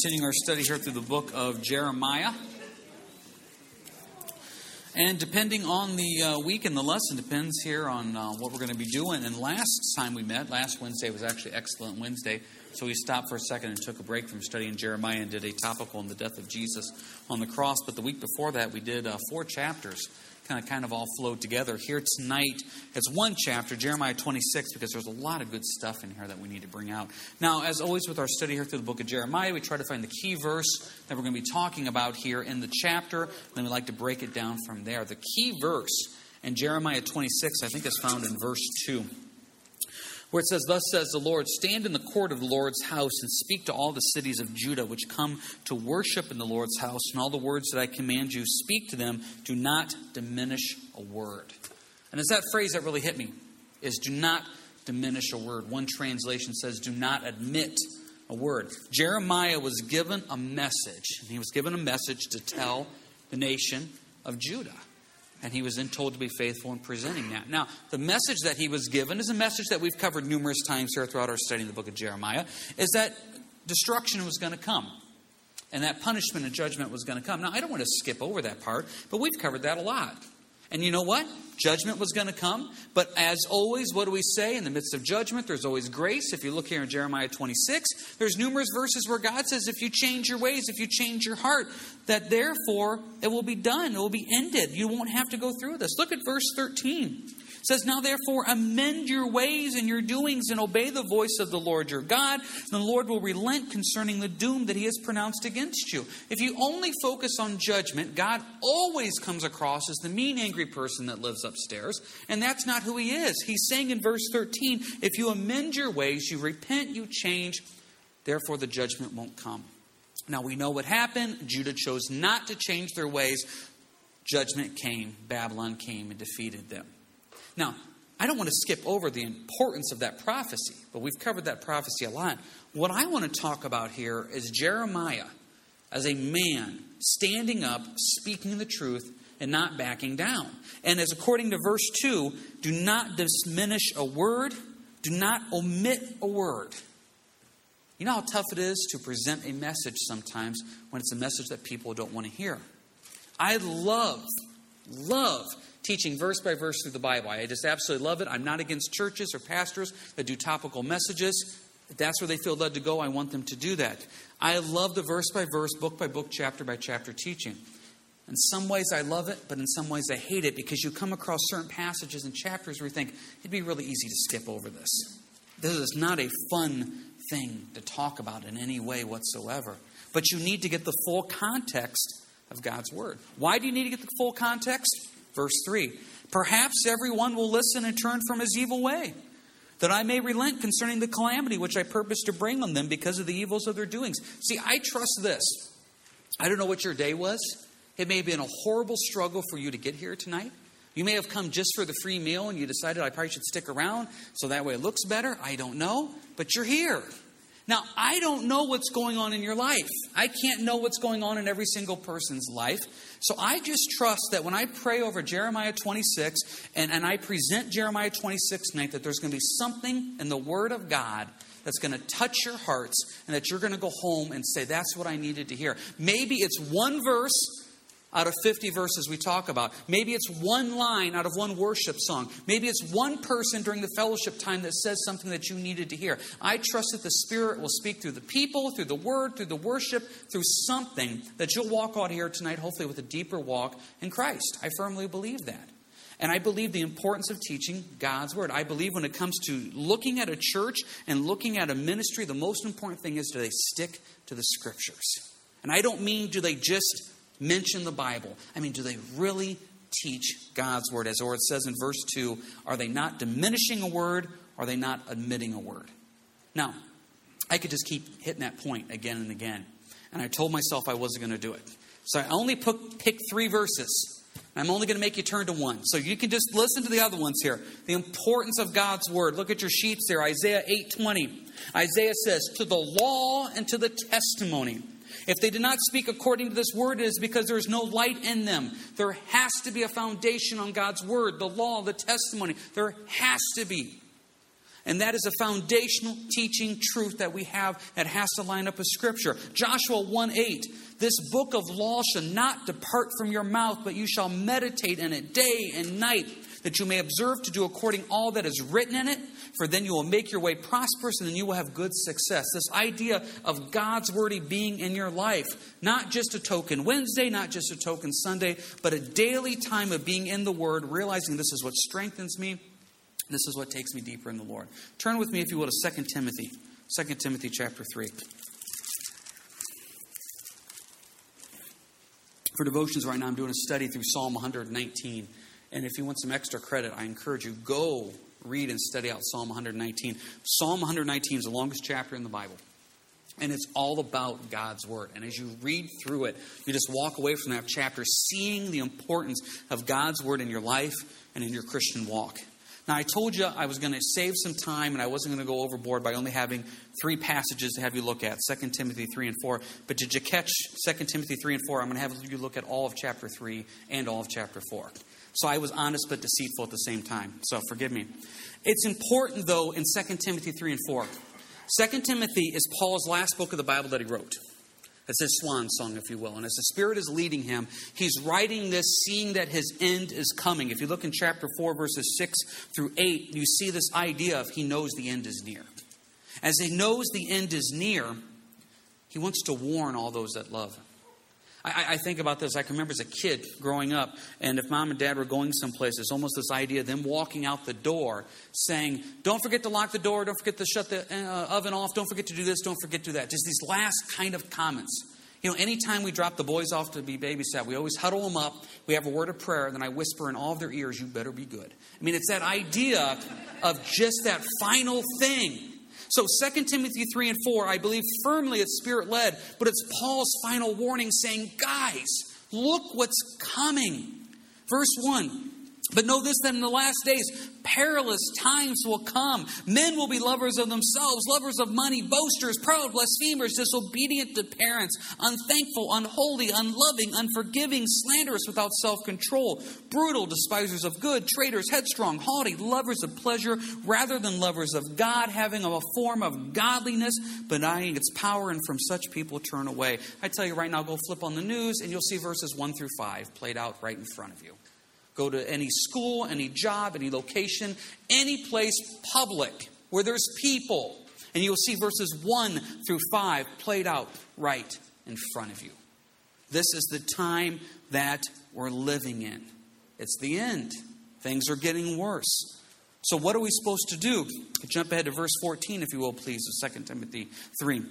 continuing our study here through the book of Jeremiah. And depending on the uh, week and the lesson, depends here on uh, what we're going to be doing. And last time we met, last Wednesday was actually Excellent Wednesday. So we stopped for a second and took a break from studying Jeremiah and did a topical on the death of Jesus on the cross. But the week before that, we did uh, four chapters kind of kind of all flowed together. Here tonight, it's one chapter, Jeremiah 26, because there's a lot of good stuff in here that we need to bring out. Now, as always with our study here through the book of Jeremiah, we try to find the key verse that we're going to be talking about here in the chapter. And then we like to break it down from there. The key verse in Jeremiah 26, I think, is found in verse 2 where it says, Thus says the Lord, stand in the court of the Lord's house and speak to all the cities of Judah which come to worship in the Lord's house, and all the words that I command you, speak to them. Do not diminish a word. And it's that phrase that really hit me is do not diminish a word. One translation says, do not admit a word. Jeremiah was given a message, and he was given a message to tell the nation of Judah and he was then told to be faithful in presenting that. Now, the message that he was given is a message that we've covered numerous times here throughout our study in the book of Jeremiah, is that destruction was going to come. And that punishment and judgment was going to come. Now, I don't want to skip over that part, but we've covered that a lot. And you know what? Judgment was going to come. But as always, what do we say? In the midst of judgment, there's always grace. If you look here in Jeremiah 26, there's numerous verses where God says, if you change your ways, if you change your heart, that therefore it will be done. It will be ended. You won't have to go through this. Look at verse 13 says, Now therefore amend your ways and your doings and obey the voice of the Lord your God, and the Lord will relent concerning the doom that he has pronounced against you. If you only focus on judgment, God always comes across as the mean, angry person that lives upstairs, and that's not who he is. He's saying in verse 13, If you amend your ways, you repent, you change, therefore the judgment won't come. Now we know what happened. Judah chose not to change their ways. Judgment came, Babylon came and defeated them. Now, I don't want to skip over the importance of that prophecy, but we've covered that prophecy a lot. What I want to talk about here is Jeremiah as a man standing up, speaking the truth, and not backing down. And as according to verse 2, do not diminish a word, do not omit a word. You know how tough it is to present a message sometimes when it's a message that people don't want to hear. I love, love teaching verse by verse through the Bible. I just absolutely love it. I'm not against churches or pastors that do topical messages. If that's where they feel led to go, I want them to do that. I love the verse by verse, book by book, chapter by chapter teaching. In some ways, I love it, but in some ways, I hate it because you come across certain passages and chapters where you think it'd be really easy to skip over this. This is not a fun thing to talk about in any way whatsoever. But you need to get the full context of God's Word. Why do you need to get the full context? Verse 3 Perhaps everyone will listen and turn from his evil way, that I may relent concerning the calamity which I purpose to bring on them because of the evils of their doings. See, I trust this. I don't know what your day was. It may have been a horrible struggle for you to get here tonight. You may have come just for the free meal and you decided I probably should stick around so that way it looks better. I don't know. But you're here. Now, I don't know what's going on in your life. I can't know what's going on in every single person's life. So I just trust that when I pray over Jeremiah 26 and, and I present Jeremiah 26 tonight, that there's going to be something in the Word of God that's going to touch your hearts and that you're going to go home and say, That's what I needed to hear. Maybe it's one verse out of 50 verses we talk about. Maybe it's one line out of one worship song. Maybe it's one person during the fellowship time that says something that you needed to hear. I trust that the Spirit will speak through the people, through the word, through the worship, through something that you'll walk out here tonight, hopefully with a deeper walk in Christ. I firmly believe that. And I believe the importance of teaching God's Word. I believe when it comes to looking at a church and looking at a ministry, the most important thing is do they stick to the Scriptures? And I don't mean do they just mention the Bible. I mean, do they really teach God's word? As or it says in verse 2, are they not diminishing a word? Are they not admitting a word? Now, I could just keep hitting that point again and again. And I told myself I wasn't going to do it. So I only picked three verses. I'm only going to make you turn to one. So you can just listen to the other ones here. The importance of God's word. Look at your sheets there. Isaiah 8:20. Isaiah says, "To the law and to the testimony." If they did not speak according to this word, it is because there is no light in them. There has to be a foundation on God's word, the law, the testimony. There has to be. And that is a foundational teaching truth that we have that has to line up with Scripture. Joshua 1 8. This book of law shall not depart from your mouth, but you shall meditate in it day and night, that you may observe to do according all that is written in it, for then you will make your way prosperous and then you will have good success. This idea of God's word being in your life, not just a token Wednesday, not just a token Sunday, but a daily time of being in the word, realizing this is what strengthens me, this is what takes me deeper in the Lord. Turn with me, if you will, to 2 Timothy. 2 Timothy chapter 3. For devotions right now, I'm doing a study through Psalm 119. And if you want some extra credit, I encourage you, go read and study out Psalm 119. Psalm 119 is the longest chapter in the Bible. And it's all about God's Word. And as you read through it, you just walk away from that chapter seeing the importance of God's Word in your life and in your Christian walk. Now, I told you I was going to save some time and I wasn't going to go overboard by only having three passages to have you look at 2 Timothy 3 and 4. But did you catch 2 Timothy 3 and 4? I'm going to have you look at all of chapter 3 and all of chapter 4. So I was honest but deceitful at the same time. So forgive me. It's important, though, in 2 Timothy 3 and 4. 2 Timothy is Paul's last book of the Bible that he wrote. It's his swan song, if you will. And as the Spirit is leading him, he's writing this, seeing that his end is coming. If you look in chapter 4, verses 6 through 8, you see this idea of he knows the end is near. As he knows the end is near, he wants to warn all those that love him. I, I, think about this. I can remember as a kid growing up, and if mom and dad were going someplace, it's almost this idea of them walking out the door saying, Don't forget to lock the door, don't forget to shut the uh, oven off, don't forget to do this, don't forget to do that. Just these last kind of comments. You know, anytime we drop the boys off to be babysat, we always huddle them up, we have a word of prayer, and then I whisper in all of their ears, You better be good. I mean, it's that idea of just that final thing so 2 Timothy 3 and 4, I believe firmly it's spirit led, but it's Paul's final warning saying, guys, look what's coming. Verse 1 but know this that in the last days, perilous times will come. Men will be lovers of themselves, lovers of money, boasters, proud, blasphemers, disobedient to parents, unthankful, unholy, unloving, unforgiving, slanderous, without self control, brutal, despisers of good, traitors, headstrong, haughty, lovers of pleasure rather than lovers of God, having a form of godliness, denying its power, and from such people turn away. I tell you right now, go flip on the news and you'll see verses 1 through 5 played out right in front of you. Go to any school, any job, any location, any place public where there's people. And you'll see verses 1 through 5 played out right in front of you. This is the time that we're living in. It's the end. Things are getting worse. So, what are we supposed to do? Jump ahead to verse 14, if you will, please, of 2 Timothy 3.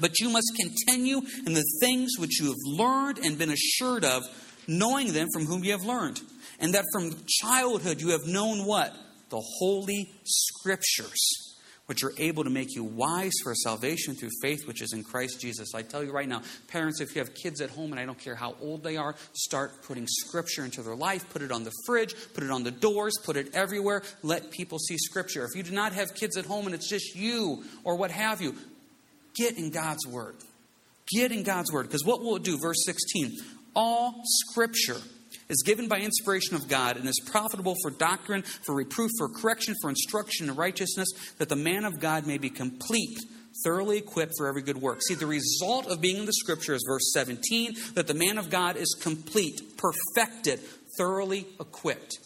But you must continue in the things which you have learned and been assured of, knowing them from whom you have learned and that from childhood you have known what? The Holy Scriptures, which are able to make you wise for salvation through faith which is in Christ Jesus. I tell you right now, parents, if you have kids at home, and I don't care how old they are, start putting Scripture into their life. Put it on the fridge, put it on the doors, put it everywhere. Let people see Scripture. If you do not have kids at home and it's just you or what have you, get in God's Word. Get in God's Word. Because what will it do? Verse 16 All Scripture is given by inspiration of God and is profitable for doctrine, for reproof, for correction, for instruction in righteousness, that the man of God may be complete, thoroughly equipped for every good work. See, the result of being in the scripture is verse 17 that the man of God is complete, perfected, thoroughly equipped.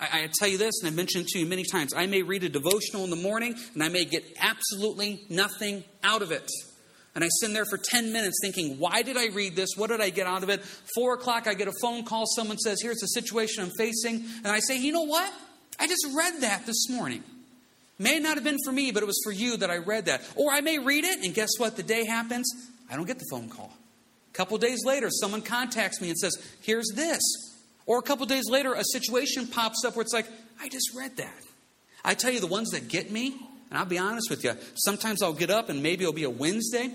I, tell you this, and I've mentioned to you many times. I may read a devotional in the morning, and I may get absolutely nothing out of it. And I sit there for 10 minutes thinking, why did I read this? What did I get out of it? Four o'clock, I get a phone call. Someone says, here's the situation I'm facing. And I say, you know what? I just read that this morning. May not have been for me, but it was for you that I read that. Or I may read it, and guess what? The day happens, I don't get the phone call. A couple days later, someone contacts me and says, here's this. Or a couple days later, a situation pops up where it's like, I just read that. I tell you, the ones that get me, and I'll be honest with you, sometimes I'll get up and maybe it'll be a Wednesday,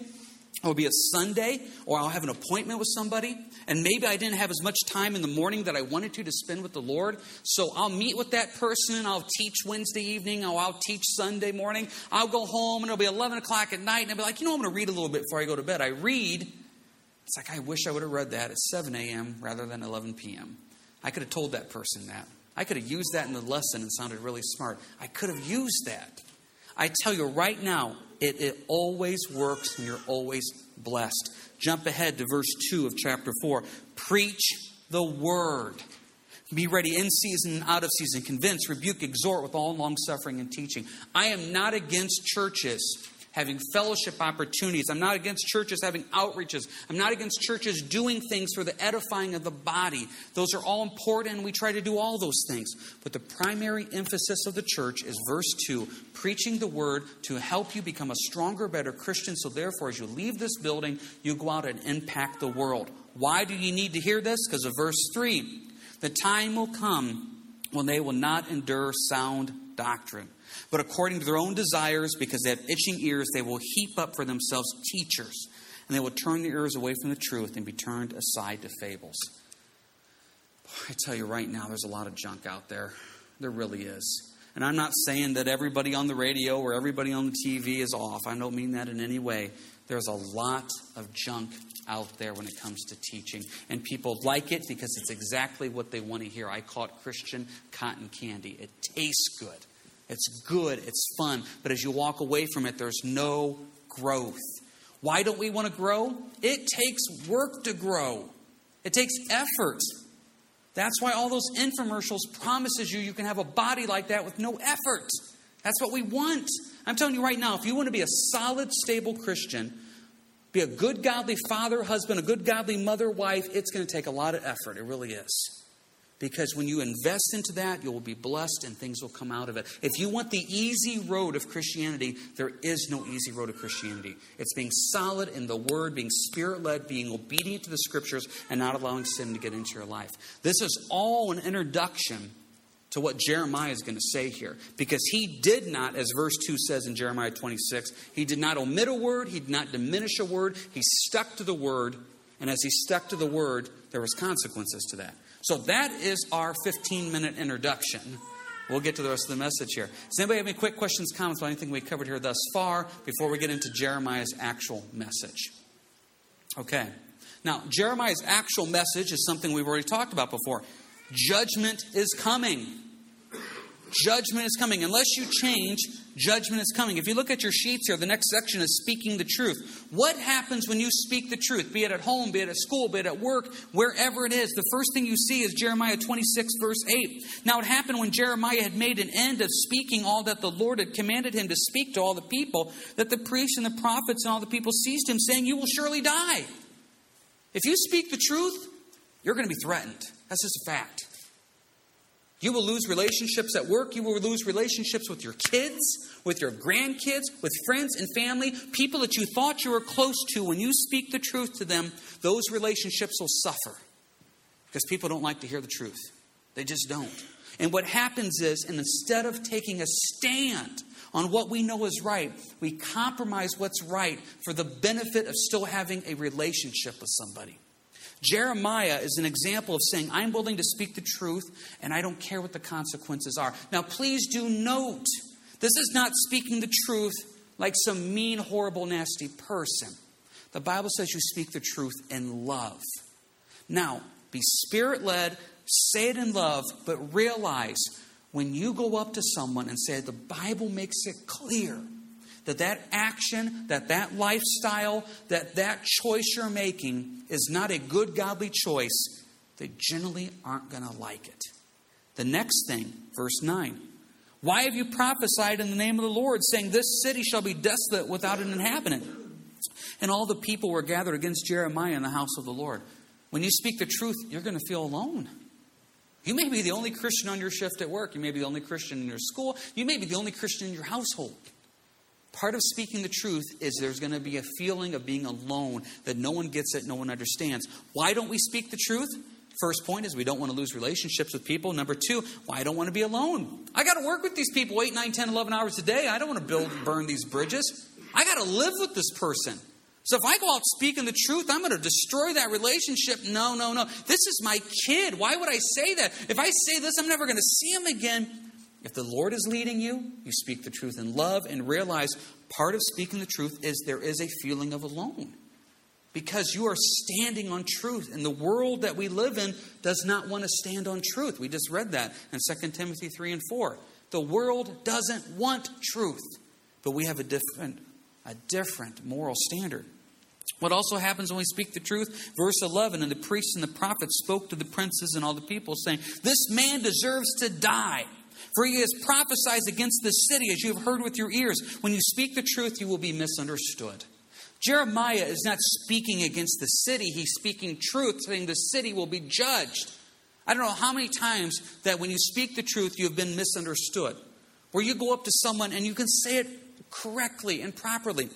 or it'll be a Sunday, or I'll have an appointment with somebody, and maybe I didn't have as much time in the morning that I wanted to to spend with the Lord. So I'll meet with that person. I'll teach Wednesday evening, or I'll teach Sunday morning. I'll go home, and it'll be 11 o'clock at night, and I'll be like, you know, I'm going to read a little bit before I go to bed. I read. It's like, I wish I would have read that at 7 a.m. rather than 11 p.m. I could have told that person that. I could have used that in the lesson and sounded really smart. I could have used that. I tell you right now, it, it always works and you're always blessed. Jump ahead to verse 2 of chapter 4. Preach the word. Be ready in season and out of season. Convince, rebuke, exhort with all long suffering and teaching. I am not against churches having fellowship opportunities. I'm not against churches having outreaches. I'm not against churches doing things for the edifying of the body. Those are all important, and we try to do all those things. But the primary emphasis of the church is verse 2 preaching the word to help you become a stronger, better Christian. So, therefore, as you leave this building, you go out and impact the world. Why do you need to hear this? Because of verse 3. The time will come when they will not endure sound doctrine but according to their own desires, because they have itching ears, they will heap up for themselves teachers, and they will turn their ears away from the truth and be turned aside to fables. I tell you right now, there's a lot of junk out there. There really is. And I'm not saying that everybody on the radio or everybody on the TV is off. I don't mean that in any way. There's a lot of junk out there when it comes to teaching. And people like it because it's exactly what they want to hear. I call it Christian cotton candy. It tastes good. It's good, it's fun, but as you walk away from it, there's no growth. Why don't we want to grow? It takes work to grow. It takes effort. That's why all those infomercials promises you you can have a body like that with no effort. That's what we want. I'm telling you right now, if you want to be a solid, stable Christian, be a good, godly father, husband, a good, godly mother, wife, it's going to take a lot of effort. It really is. Because when you invest into that, you will be blessed and things will come out of it. If you want the easy road of Christianity, there is no easy road of Christianity. It's being solid in the Word, being Spirit led, being obedient to the Scriptures, and not allowing sin to get into your life. This is all an introduction to what Jeremiah is going to say here. Because he did not, as verse 2 says in Jeremiah 26, he did not omit a word, he did not diminish a word, he stuck to the word. And as he stuck to the word, there was consequences to that. So that is our 15 minute introduction. We'll get to the rest of the message here. Does anybody have any quick questions, comments about anything we covered here thus far before we get into Jeremiah's actual message? Okay. Now, Jeremiah's actual message is something we've already talked about before. Judgment is coming. Judgment is coming. Unless you change, judgment is coming. If you look at your sheets here, the next section is speaking the truth. What happens when you speak the truth, be it at home, be it at school, be it at work, wherever it is? The first thing you see is Jeremiah 26, verse 8. Now, it happened when Jeremiah had made an end of speaking all that the Lord had commanded him to speak to all the people, that the priests and the prophets and all the people seized him, saying, You will surely die. If you speak the truth, you're going to be threatened. That's just a fact. You will lose relationships at work. You will lose relationships with your kids, with your grandkids, with friends and family, people that you thought you were close to. When you speak the truth to them, those relationships will suffer because people don't like to hear the truth. They just don't. And what happens is, and instead of taking a stand on what we know is right, we compromise what's right for the benefit of still having a relationship with somebody. Jeremiah is an example of saying, I'm willing to speak the truth and I don't care what the consequences are. Now, please do note, this is not speaking the truth like some mean, horrible, nasty person. The Bible says you speak the truth in love. Now, be spirit led, say it in love, but realize when you go up to someone and say, the Bible makes it clear that that action, that that lifestyle, that that choice you're making is not a good godly choice, they generally aren't going to like it. The next thing, verse 9. Why have you prophesied in the name of the Lord, saying, This city shall be desolate without an inhabitant? And all the people were gathered against Jeremiah in the house of the Lord. When you speak the truth, you're going to feel alone. You may be the only Christian on your shift at work. You may be the only Christian in your school. You may be the only Christian in your household. Part of speaking the truth is there's going to be a feeling of being alone, that no one gets it, no one understands. Why don't we speak the truth? First point is we don't want to lose relationships with people. Number two, why I don't want to be alone. I got to work with these people 8, 9, 10, 11 hours a day. I don't want to build, burn these bridges. I got to live with this person. So if I go out speaking the truth, I'm going to destroy that relationship. No, no, no. This is my kid. Why would I say that? If I say this, I'm never going to see him again. If the Lord is leading you, you speak the truth in love and realize part of speaking the truth is there is a feeling of alone. because you are standing on truth. And the world that we live in does not want to stand on truth. We just read that in 2 Timothy 3 and 4. The world doesn't want truth, but we have a different, a different moral standard. What also happens when we speak the truth? Verse 11 And the priests and the prophets spoke to the princes and all the people, saying, This man deserves to die. For he has prophesied against this city, as you have heard with your ears. When you speak the truth, you will be misunderstood. Jeremiah is not speaking against the city, he's speaking truth, saying the city will be judged. I don't know how many times that when you speak the truth, you have been misunderstood. Where you go up to someone and you can say it correctly and properly.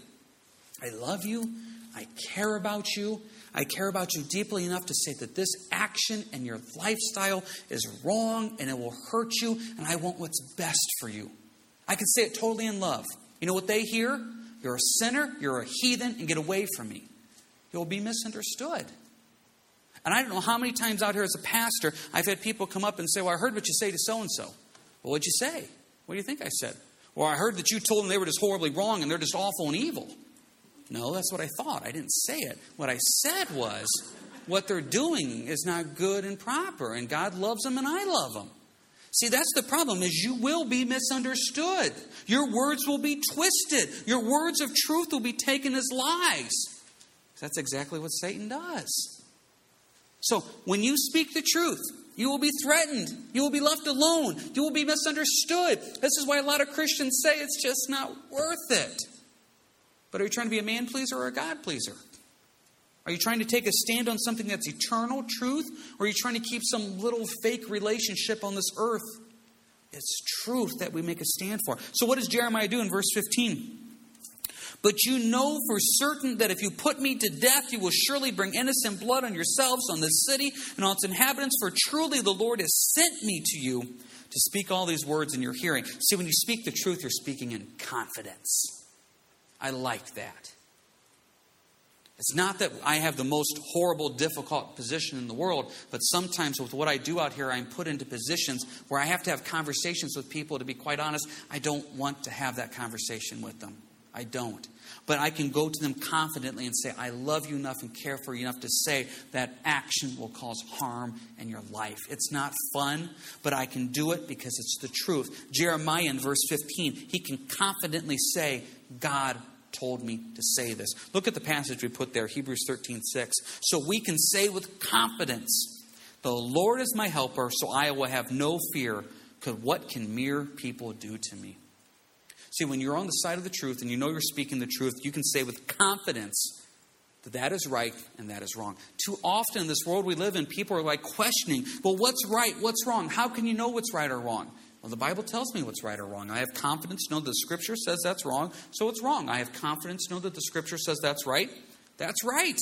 I love you. I care about you. I care about you deeply enough to say that this action and your lifestyle is wrong and it will hurt you, and I want what's best for you. I can say it totally in love. You know what they hear? You're a sinner, you're a heathen, and get away from me. You'll be misunderstood. And I don't know how many times out here as a pastor, I've had people come up and say, Well, I heard what you say to so and so. Well, what'd you say? What do you think I said? Well, I heard that you told them they were just horribly wrong and they're just awful and evil. No, that's what I thought. I didn't say it. What I said was, what they're doing is not good and proper, and God loves them and I love them. See, that's the problem is you will be misunderstood. Your words will be twisted. Your words of truth will be taken as lies. That's exactly what Satan does. So, when you speak the truth, you will be threatened. You will be left alone. You will be misunderstood. This is why a lot of Christians say it's just not worth it. But are you trying to be a man pleaser or a God pleaser? Are you trying to take a stand on something that's eternal truth? Or are you trying to keep some little fake relationship on this earth? It's truth that we make a stand for. So, what does Jeremiah do in verse 15? But you know for certain that if you put me to death, you will surely bring innocent blood on yourselves, on this city, and on its inhabitants, for truly the Lord has sent me to you to speak all these words in your hearing. See, when you speak the truth, you're speaking in confidence. I like that. It's not that I have the most horrible, difficult position in the world, but sometimes with what I do out here, I'm put into positions where I have to have conversations with people. To be quite honest, I don't want to have that conversation with them. I don't. But I can go to them confidently and say, I love you enough and care for you enough to say that action will cause harm in your life. It's not fun, but I can do it because it's the truth. Jeremiah in verse 15, he can confidently say, God told me to say this. Look at the passage we put there, Hebrews 13 6. So we can say with confidence, The Lord is my helper, so I will have no fear. Because what can mere people do to me? See, when you're on the side of the truth and you know you're speaking the truth, you can say with confidence that that is right and that is wrong. Too often in this world we live in, people are like questioning, well, what's right? What's wrong? How can you know what's right or wrong? Well, the Bible tells me what's right or wrong. I have confidence to know the Scripture says that's wrong, so it's wrong. I have confidence to know that the Scripture says that's right. That's right.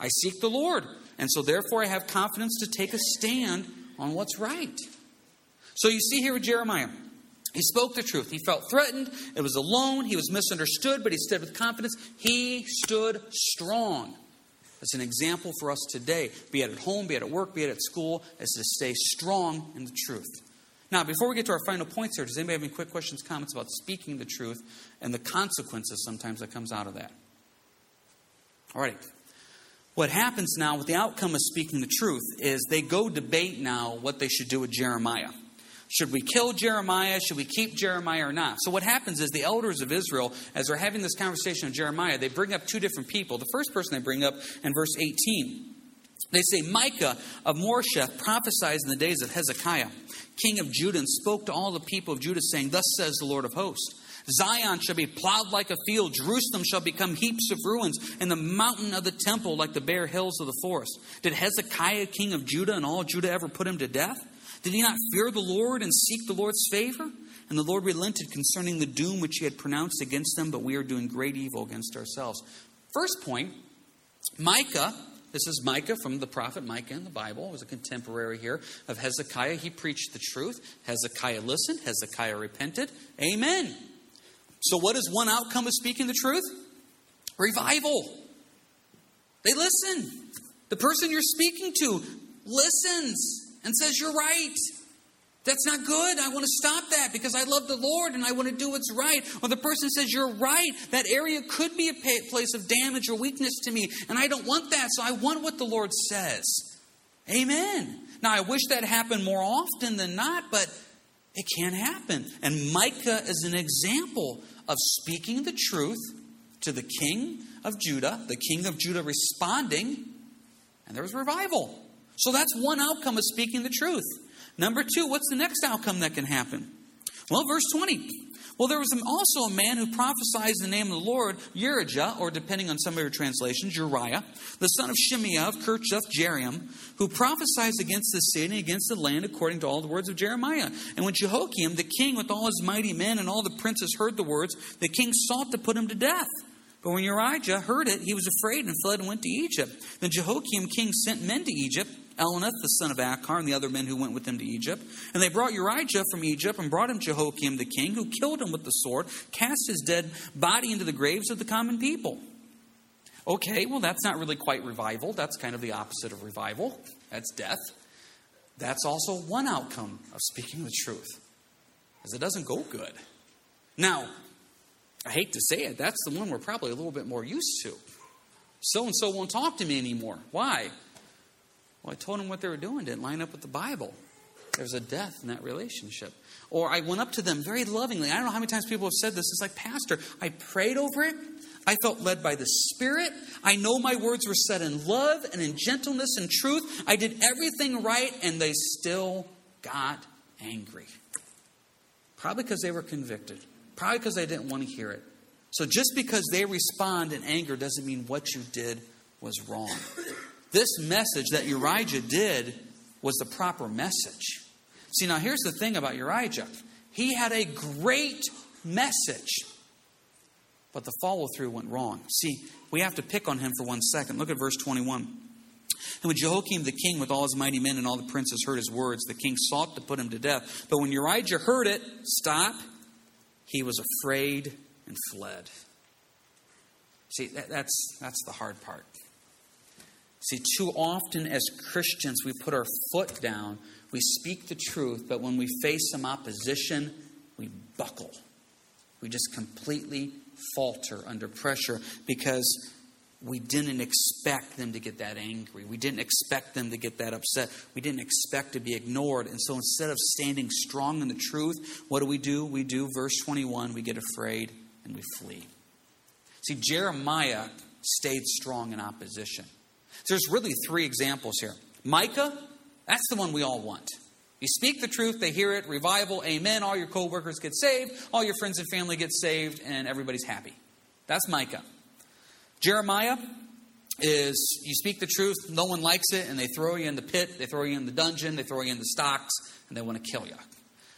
I seek the Lord. And so, therefore, I have confidence to take a stand on what's right. So, you see here with Jeremiah, he spoke the truth. He felt threatened. It was alone. He was misunderstood, but he stood with confidence. He stood strong. That's an example for us today, be it at home, be it at work, be it at school, is to stay strong in the truth. Now, before we get to our final points here, does anybody have any quick questions, comments about speaking the truth and the consequences sometimes that comes out of that? All right. What happens now with the outcome of speaking the truth is they go debate now what they should do with Jeremiah. Should we kill Jeremiah? Should we keep Jeremiah or not? So, what happens is the elders of Israel, as they're having this conversation with Jeremiah, they bring up two different people. The first person they bring up in verse 18, they say, Micah of Moresheth prophesied in the days of Hezekiah king of Judah, and spoke to all the people of Judah, saying, Thus says the Lord of hosts. Zion shall be plowed like a field. Jerusalem shall become heaps of ruins, and the mountain of the temple like the bare hills of the forest. Did Hezekiah, king of Judah, and all Judah ever put him to death? Did he not fear the Lord and seek the Lord's favor? And the Lord relented concerning the doom which he had pronounced against them, but we are doing great evil against ourselves. First point Micah this is Micah from the prophet Micah in the Bible. It was a contemporary here of Hezekiah. He preached the truth. Hezekiah listened. Hezekiah repented. Amen. So, what is one outcome of speaking the truth? Revival. They listen. The person you're speaking to listens and says, You're right. That's not good. I want to stop that because I love the Lord and I want to do what's right. Or the person says, You're right. That area could be a place of damage or weakness to me, and I don't want that, so I want what the Lord says. Amen. Now, I wish that happened more often than not, but it can happen. And Micah is an example of speaking the truth to the king of Judah, the king of Judah responding, and there was revival. So that's one outcome of speaking the truth. Number two, what's the next outcome that can happen? Well, verse 20. Well, there was also a man who prophesied in the name of the Lord, Urijah, or depending on some of your translations, Uriah, the son of Shemaiah of Kirjath Jearim, who prophesied against the city and against the land according to all the words of Jeremiah. And when Jehoiakim, the king, with all his mighty men and all the princes heard the words, the king sought to put him to death. But when Urijah heard it, he was afraid and fled and went to Egypt. Then Jehoiakim king sent men to Egypt, Elnath the son of Achar, and the other men who went with him to Egypt. And they brought Urijah from Egypt and brought him Jehoiakim the king, who killed him with the sword, cast his dead body into the graves of the common people. Okay, well, that's not really quite revival. That's kind of the opposite of revival. That's death. That's also one outcome of speaking the truth, because it doesn't go good. Now, I hate to say it, that's the one we're probably a little bit more used to. So and so won't talk to me anymore. Why? Well, I told them what they were doing didn't line up with the Bible. There was a death in that relationship. Or I went up to them very lovingly. I don't know how many times people have said this. It's like, Pastor, I prayed over it. I felt led by the Spirit. I know my words were said in love and in gentleness and truth. I did everything right, and they still got angry. Probably because they were convicted. Probably because they didn't want to hear it. So just because they respond in anger doesn't mean what you did was wrong. This message that Urijah did was the proper message. See, now here's the thing about Urijah he had a great message, but the follow through went wrong. See, we have to pick on him for one second. Look at verse 21. And when Jehoiakim the king, with all his mighty men and all the princes, heard his words, the king sought to put him to death. But when Urijah heard it, stop, he was afraid and fled. See, that, that's, that's the hard part. See, too often as Christians, we put our foot down, we speak the truth, but when we face some opposition, we buckle. We just completely falter under pressure because we didn't expect them to get that angry. We didn't expect them to get that upset. We didn't expect to be ignored. And so instead of standing strong in the truth, what do we do? We do, verse 21, we get afraid and we flee. See, Jeremiah stayed strong in opposition. There's really three examples here. Micah, that's the one we all want. You speak the truth, they hear it, revival, amen. All your co-workers get saved, all your friends and family get saved, and everybody's happy. That's Micah. Jeremiah is you speak the truth, no one likes it, and they throw you in the pit, they throw you in the dungeon, they throw you in the stocks, and they want to kill you.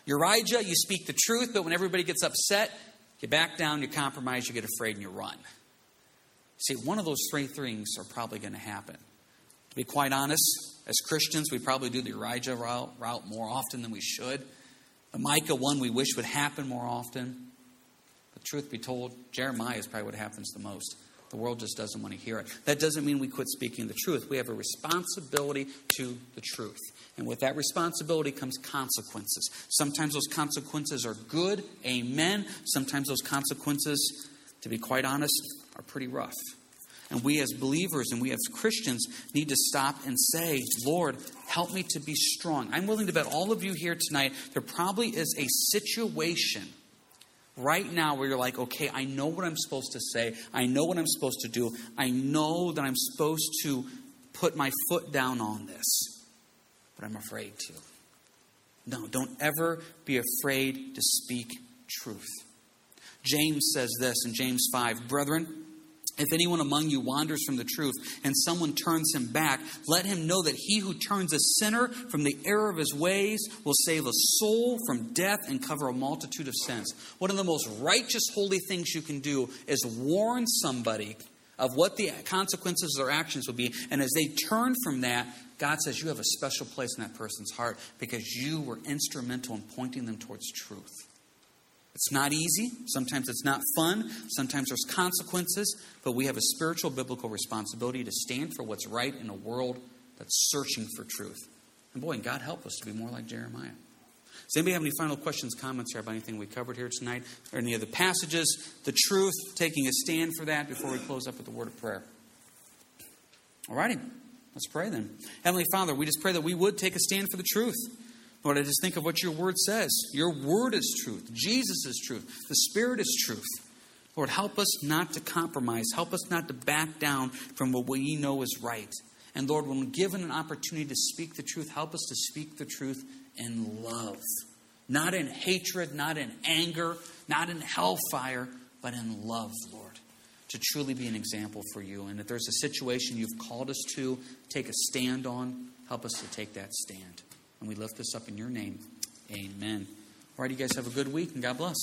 Urijah, you speak the truth, but when everybody gets upset, you back down, you compromise, you get afraid, and you run. See, one of those three things are probably going to happen. To be quite honest, as Christians, we probably do the Urijah route, route more often than we should. The Micah one we wish would happen more often. But truth be told, Jeremiah is probably what happens the most. The world just doesn't want to hear it. That doesn't mean we quit speaking the truth. We have a responsibility to the truth. And with that responsibility comes consequences. Sometimes those consequences are good, amen. Sometimes those consequences, to be quite honest, are pretty rough. And we as believers and we as Christians need to stop and say, Lord, help me to be strong. I'm willing to bet all of you here tonight, there probably is a situation right now where you're like, okay, I know what I'm supposed to say. I know what I'm supposed to do. I know that I'm supposed to put my foot down on this, but I'm afraid to. No, don't ever be afraid to speak truth. James says this in James 5 Brethren, if anyone among you wanders from the truth and someone turns him back, let him know that he who turns a sinner from the error of his ways will save a soul from death and cover a multitude of sins. One of the most righteous, holy things you can do is warn somebody of what the consequences of their actions will be. And as they turn from that, God says you have a special place in that person's heart because you were instrumental in pointing them towards truth. It's not easy. Sometimes it's not fun. Sometimes there's consequences. But we have a spiritual, biblical responsibility to stand for what's right in a world that's searching for truth. And boy, and God help us to be more like Jeremiah. Does anybody have any final questions, comments here about anything we covered here tonight, or any of the passages, the truth, taking a stand for that before we close up with the word of prayer? All righty, let's pray then. Heavenly Father, we just pray that we would take a stand for the truth. Lord, I just think of what your word says. Your word is truth. Jesus is truth. The Spirit is truth. Lord, help us not to compromise. Help us not to back down from what we know is right. And Lord, when given an opportunity to speak the truth, help us to speak the truth in love. Not in hatred, not in anger, not in hellfire, but in love, Lord. To truly be an example for you. And if there's a situation you've called us to take a stand on, help us to take that stand. And we lift this up in your name. Amen. All right, you guys have a good week and God bless.